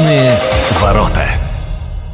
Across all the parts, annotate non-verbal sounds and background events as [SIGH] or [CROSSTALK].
Научные ворота.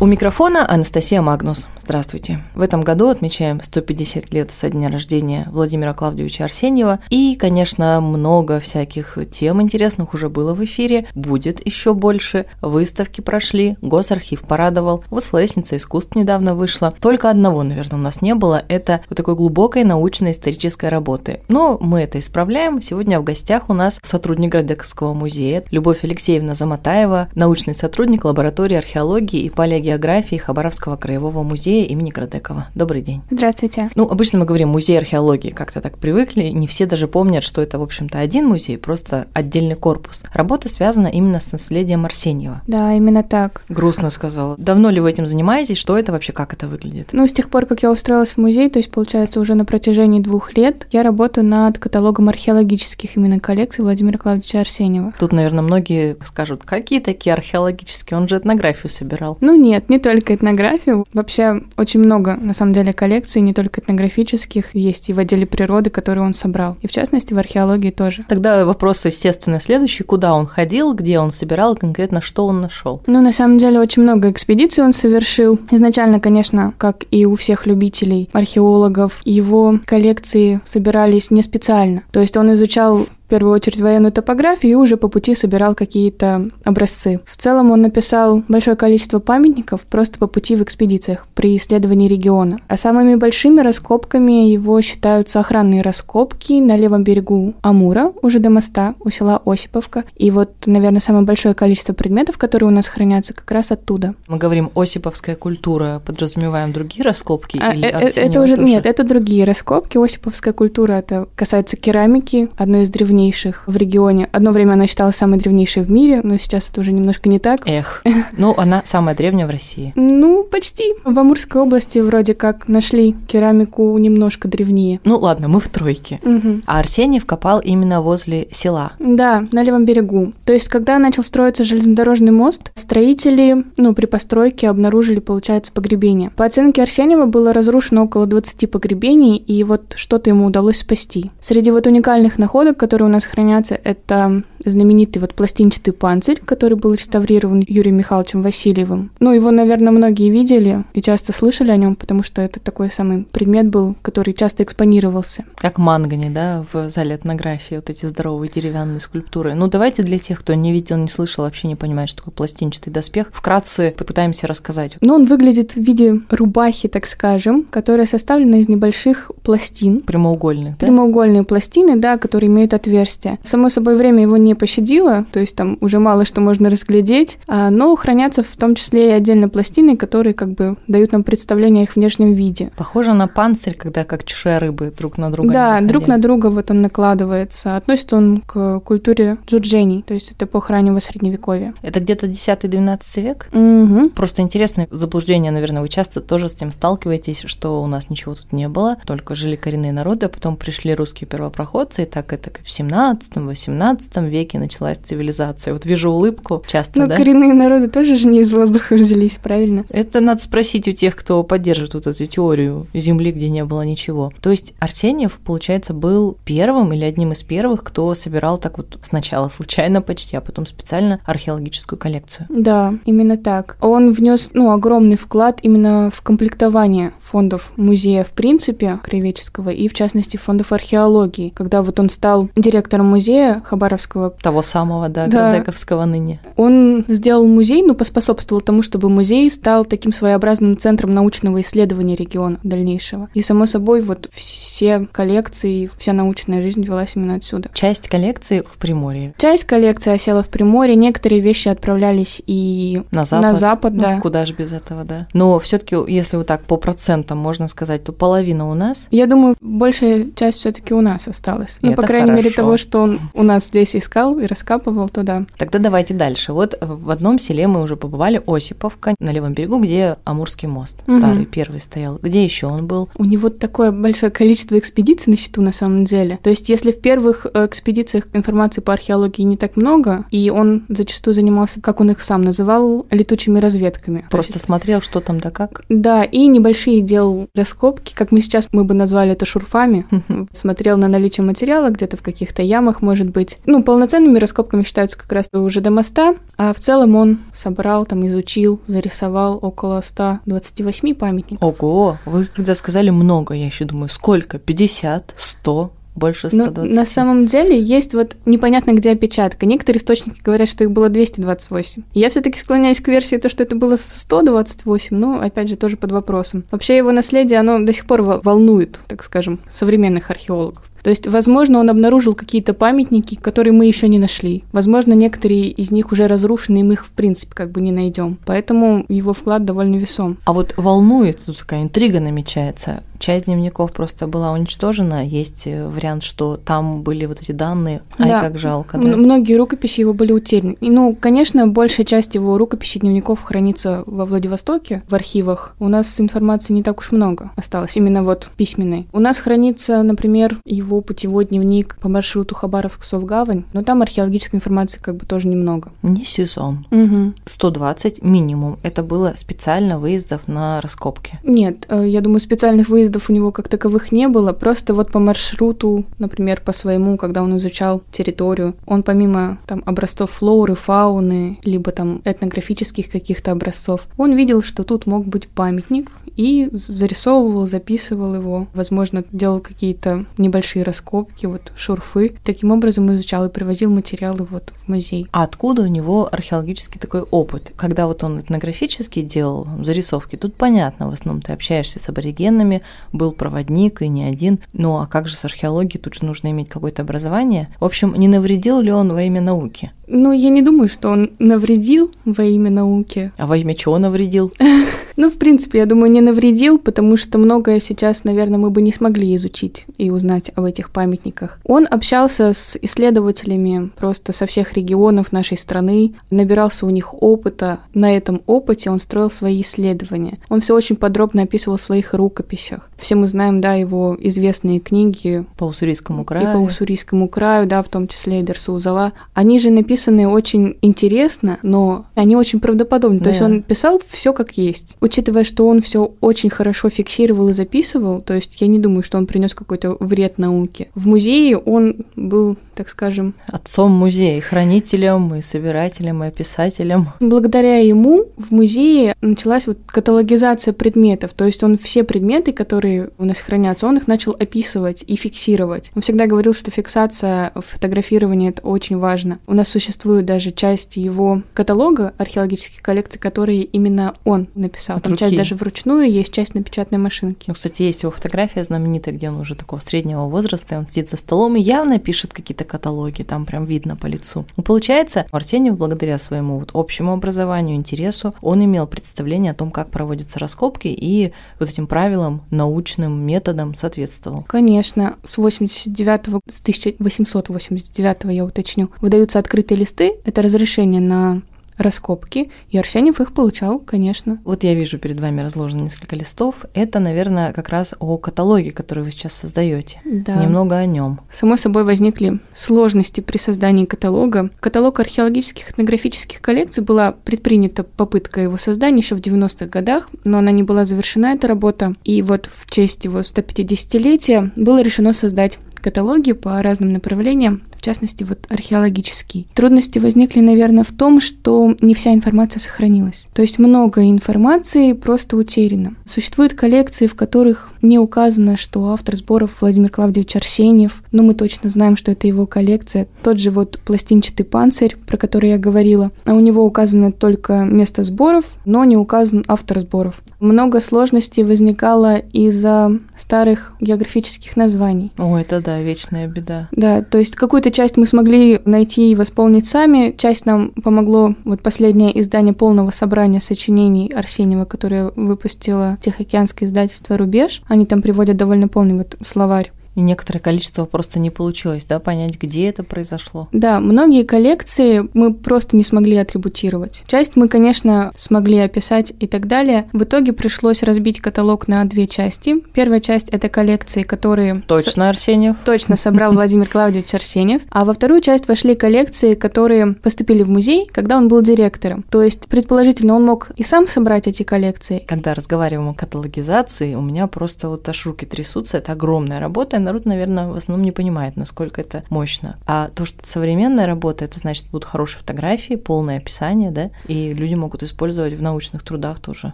У микрофона Анастасия Магнус. Здравствуйте. В этом году отмечаем 150 лет со дня рождения Владимира Клавдевича Арсеньева. И, конечно, много всяких тем интересных уже было в эфире. Будет еще больше. Выставки прошли, Госархив порадовал. Вот словесница искусств недавно вышла. Только одного, наверное, у нас не было. Это вот такой глубокой научно-исторической работы. Но мы это исправляем. Сегодня в гостях у нас сотрудник Градековского музея Любовь Алексеевна Заматаева, научный сотрудник лаборатории археологии и палеогеографии географии Хабаровского краевого музея имени Градекова. Добрый день. Здравствуйте. Ну, обычно мы говорим музей археологии, как-то так привыкли, не все даже помнят, что это, в общем-то, один музей, просто отдельный корпус. Работа связана именно с наследием Арсеньева. Да, именно так. Грустно сказала. Давно ли вы этим занимаетесь? Что это вообще, как это выглядит? Ну, с тех пор, как я устроилась в музей, то есть, получается, уже на протяжении двух лет, я работаю над каталогом археологических именно коллекций Владимира Клавдевича Арсеньева. Тут, наверное, многие скажут, какие такие археологические? Он же этнографию собирал. Ну, нет, нет, не только этнографию. Вообще очень много, на самом деле, коллекций, не только этнографических, есть и в отделе природы, которые он собрал. И в частности, в археологии тоже. Тогда вопрос, естественно, следующий. Куда он ходил, где он собирал, конкретно что он нашел? Ну, на самом деле, очень много экспедиций он совершил. Изначально, конечно, как и у всех любителей археологов, его коллекции собирались не специально. То есть он изучал в первую очередь военную топографию и уже по пути собирал какие-то образцы. В целом он написал большое количество памятников просто по пути в экспедициях при исследовании региона. А самыми большими раскопками его считаются охранные раскопки на левом берегу Амура, уже до моста, у села Осиповка. И вот, наверное, самое большое количество предметов, которые у нас хранятся, как раз оттуда. Мы говорим Осиповская культура, подразумеваем другие раскопки? А, или э, это уже тоже? нет, это другие раскопки. Осиповская культура это касается керамики, одной из древних древнейших в регионе. Одно время она считалась самой древнейшей в мире, но сейчас это уже немножко не так. Эх, [LAUGHS] ну она самая древняя в России. Ну, почти. В Амурской области вроде как нашли керамику немножко древнее. Ну ладно, мы в тройке. Угу. А Арсений вкопал именно возле села. Да, на левом берегу. То есть, когда начал строиться железнодорожный мост, строители, ну, при постройке обнаружили, получается, погребение. По оценке Арсеньева было разрушено около 20 погребений, и вот что-то ему удалось спасти. Среди вот уникальных находок, которые у нас хранятся, это знаменитый вот пластинчатый панцирь, который был реставрирован Юрием Михайловичем Васильевым. Ну, его, наверное, многие видели и часто слышали о нем, потому что это такой самый предмет был, который часто экспонировался. Как мангани, да, в зале этнографии, вот эти здоровые деревянные скульптуры. Ну, давайте для тех, кто не видел, не слышал, вообще не понимает, что такое пластинчатый доспех, вкратце попытаемся рассказать. Ну, он выглядит в виде рубахи, так скажем, которая составлена из небольших пластин. Прямоугольных, да? Прямоугольные пластины, да, которые имеют отверстия. Само собой, время его не пощадило, то есть там уже мало что можно разглядеть, а, но хранятся в том числе и отдельно пластины, которые как бы дают нам представление о их внешнем виде. Похоже на панцирь, когда как чешуя рыбы друг на друга. Да, друг на друга вот он накладывается. Относится он к культуре джурджений, то есть это эпоха раннего средневековья. Это где-то 10-12 век? Угу. Просто интересное заблуждение, наверное, вы часто тоже с этим сталкиваетесь, что у нас ничего тут не было, только жили коренные народы, а потом пришли русские первопроходцы, и так это в 17-18 веке началась цивилизация. Вот вижу улыбку часто, Но да? коренные народы тоже же не из воздуха взялись, правильно? Это надо спросить у тех, кто поддерживает вот эту теорию Земли, где не было ничего. То есть Арсеньев, получается, был первым или одним из первых, кто собирал так вот сначала случайно почти, а потом специально археологическую коллекцию. Да, именно так. Он внес ну, огромный вклад именно в комплектование фондов музея в принципе краеведческого и в частности фондов археологии, когда вот он стал директором музея Хабаровского. Того самого, да, да. Градековского ныне. Он сделал музей, ну, поспособствовал тому, чтобы музей стал таким своеобразным центром научного исследования региона дальнейшего. И, само собой, вот все коллекции, вся научная жизнь велась именно отсюда. Часть коллекции в Приморье. Часть коллекции осела в Приморье, некоторые вещи отправлялись и на запад, на запад ну, да. Куда же без этого, да. Но все таки если вот так по процентам можно сказать, то половина у нас. Я думаю, большая часть все таки у нас осталась. И ну, по крайней хорошо. мере, того, что он у нас здесь искал и раскапывал туда. Тогда давайте дальше. Вот в одном селе мы уже побывали, Осиповка, на левом берегу, где Амурский мост, старый, угу. первый стоял. Где еще он был? У него такое большое количество экспедиций на счету на самом деле. То есть, если в первых э, экспедициях информации по археологии не так много, и он зачастую занимался, как он их сам называл, летучими разведками. Просто есть... смотрел, что там да как? Да, и небольшие делал раскопки, как мы сейчас мы бы назвали это шурфами. Смотрел на наличие материала где-то в каких-то ямах, может быть. Ну, полноценно полноценными раскопками считаются как раз уже до моста, а в целом он собрал, там, изучил, зарисовал около 128 памятников. Ого! Вы когда сказали много, я еще думаю, сколько? 50? 100? больше 120. Но на самом деле есть вот непонятно где опечатка. Некоторые источники говорят, что их было 228. Я все таки склоняюсь к версии, то, что это было 128, но, опять же, тоже под вопросом. Вообще его наследие, оно до сих пор волнует, так скажем, современных археологов. То есть, возможно, он обнаружил какие-то памятники, которые мы еще не нашли. Возможно, некоторые из них уже разрушены, и мы их, в принципе, как бы не найдем. Поэтому его вклад довольно весом. А вот волнует, тут такая интрига намечается. Часть дневников просто была уничтожена. Есть э, вариант, что там были вот эти данные. Ай, да. как жалко, да? Многие рукописи его были утеряны. И, ну, конечно, большая часть его рукописей дневников хранится во Владивостоке, в архивах. У нас информации не так уж много осталось, именно вот письменной. У нас хранится, например, его его путевой дневник по маршруту Хабаровск-Совгавань, но там археологической информации как бы тоже немного. Не сезон. Угу. 120 минимум. Это было специально выездов на раскопки? Нет, э, я думаю, специальных выездов у него как таковых не было. Просто вот по маршруту, например, по своему, когда он изучал территорию, он помимо там образцов флоры, фауны, либо там этнографических каких-то образцов, он видел, что тут мог быть памятник, и зарисовывал, записывал его, возможно, делал какие-то небольшие раскопки, вот шурфы. Таким образом изучал и привозил материалы вот в музей. А откуда у него археологический такой опыт? Когда вот он этнографически делал зарисовки, тут понятно, в основном ты общаешься с аборигенами, был проводник и не один. Ну а как же с археологией? Тут же нужно иметь какое-то образование. В общем, не навредил ли он во имя науки? Ну, я не думаю, что он навредил во имя науки. А во имя чего навредил? [LAUGHS] Ну, в принципе, я думаю, не навредил, потому что многое сейчас, наверное, мы бы не смогли изучить и узнать об этих памятниках. Он общался с исследователями просто со всех регионов нашей страны, набирался у них опыта. На этом опыте он строил свои исследования. Он все очень подробно описывал в своих рукописях. Все мы знаем, да, его известные книги. По Уссурийскому краю. И по Уссурийскому краю, да, в том числе и Дерсу Узала. Они же написаны написаны очень интересно, но они очень правдоподобны. Да. То есть он писал все как есть. Учитывая, что он все очень хорошо фиксировал и записывал, то есть я не думаю, что он принес какой-то вред науке. В музее он был, так скажем... Отцом музея, хранителем, и собирателем, и описателем. Благодаря ему в музее началась вот каталогизация предметов. То есть он все предметы, которые у нас хранятся, он их начал описывать и фиксировать. Он всегда говорил, что фиксация фотографирования — это очень важно. У нас существует даже часть его каталога археологических коллекций, которые именно он написал. От Там руки. часть даже вручную, есть часть на печатной машинке. Ну, кстати, есть его фотография знаменитая, где он уже такого среднего возраста, и он сидит за столом и явно пишет какие-то каталоги, там прям видно по лицу. Ну, получается, Артеньев, благодаря своему вот общему образованию, интересу, он имел представление о том, как проводятся раскопки, и вот этим правилам, научным методам соответствовал. Конечно, с 89 с 1889 я уточню, выдаются открытые листы — это разрешение на раскопки, и Арсеньев их получал, конечно. Вот я вижу перед вами разложено несколько листов. Это, наверное, как раз о каталоге, который вы сейчас создаете. Да. Немного о нем. Само собой возникли сложности при создании каталога. Каталог археологических этнографических коллекций была предпринята попытка его создания еще в 90-х годах, но она не была завершена, эта работа. И вот в честь его 150-летия было решено создать каталоги по разным направлениям, в частности, вот археологический. Трудности возникли, наверное, в том, что не вся информация сохранилась. То есть много информации просто утеряно. Существуют коллекции, в которых не указано, что автор сборов Владимир Клавдевич Арсеньев, но мы точно знаем, что это его коллекция. Тот же вот пластинчатый панцирь, про который я говорила, а у него указано только место сборов, но не указан автор сборов. Много сложностей возникало из-за старых географических названий. О, это да, вечная беда. Да, то есть какую-то часть мы смогли найти и восполнить сами, часть нам помогло вот последнее издание полного собрания сочинений Арсеньева, которое выпустило Тихоокеанское издательство «Рубеж». Они там приводят довольно полный вот словарь и некоторое количество просто не получилось, да, понять, где это произошло. Да, многие коллекции мы просто не смогли атрибутировать. Часть мы, конечно, смогли описать и так далее. В итоге пришлось разбить каталог на две части. Первая часть — это коллекции, которые... Точно, Арсеньев. Точно [LAUGHS] собрал Владимир Клавдевич Арсеньев. А во вторую часть вошли коллекции, которые поступили в музей, когда он был директором. То есть, предположительно, он мог и сам собрать эти коллекции. Когда разговариваем о каталогизации, у меня просто вот аж руки трясутся. Это огромная работа, народ, наверное, в основном не понимает, насколько это мощно. А то, что современная работа, это значит, будут хорошие фотографии, полное описание, да, и люди могут использовать в научных трудах тоже.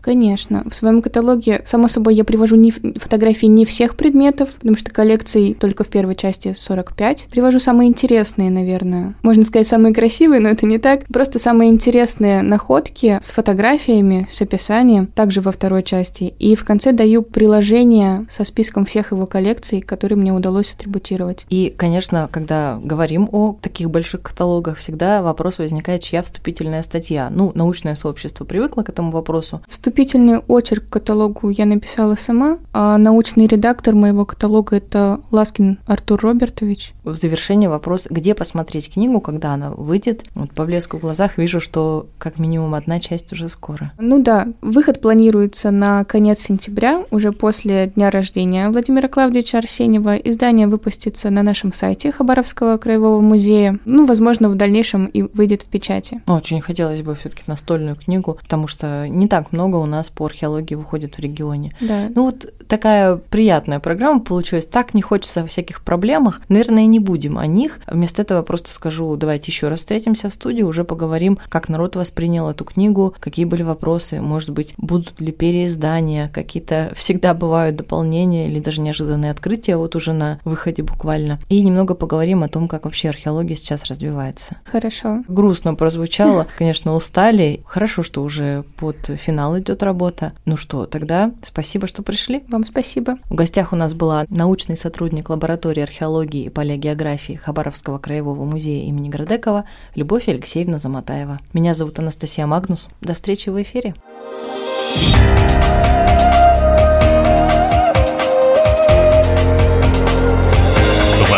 Конечно. В своем каталоге, само собой, я привожу не фотографии не всех предметов, потому что коллекций только в первой части 45. Привожу самые интересные, наверное. Можно сказать, самые красивые, но это не так. Просто самые интересные находки с фотографиями, с описанием, также во второй части. И в конце даю приложение со списком всех его коллекций, которые мне удалось атрибутировать. И, конечно, когда говорим о таких больших каталогах, всегда вопрос возникает, чья вступительная статья. Ну, научное сообщество привыкло к этому вопросу. Вступительный очерк к каталогу я написала сама, а научный редактор моего каталога — это Ласкин Артур Робертович. В завершение вопрос, где посмотреть книгу, когда она выйдет? Вот по блеску в глазах вижу, что как минимум одна часть уже скоро. Ну да, выход планируется на конец сентября, уже после дня рождения Владимира Клавдевича Арсеньева. Издание выпустится на нашем сайте Хабаровского краевого музея. Ну, возможно, в дальнейшем и выйдет в печати. Очень хотелось бы все-таки настольную книгу, потому что не так много у нас по археологии выходит в регионе. Да. Ну вот такая приятная программа получилась. Так не хочется о всяких проблемах. Наверное, не будем о них. Вместо этого просто скажу, давайте еще раз встретимся в студии, уже поговорим, как народ воспринял эту книгу, какие были вопросы, может быть, будут ли переиздания, какие-то всегда бывают дополнения или даже неожиданные открытия вот уже на выходе буквально. И немного поговорим о том, как вообще археология сейчас развивается. Хорошо. Грустно прозвучало, [LAUGHS] конечно, устали. Хорошо, что уже под финал идет работа. Ну что, тогда спасибо, что пришли. Вам спасибо. В гостях у нас была научный сотрудник лаборатории археологии и палеогеографии Хабаровского краевого музея имени Градекова Любовь Алексеевна Заматаева. Меня зовут Анастасия Магнус. До встречи в эфире.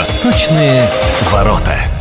Восточные ворота.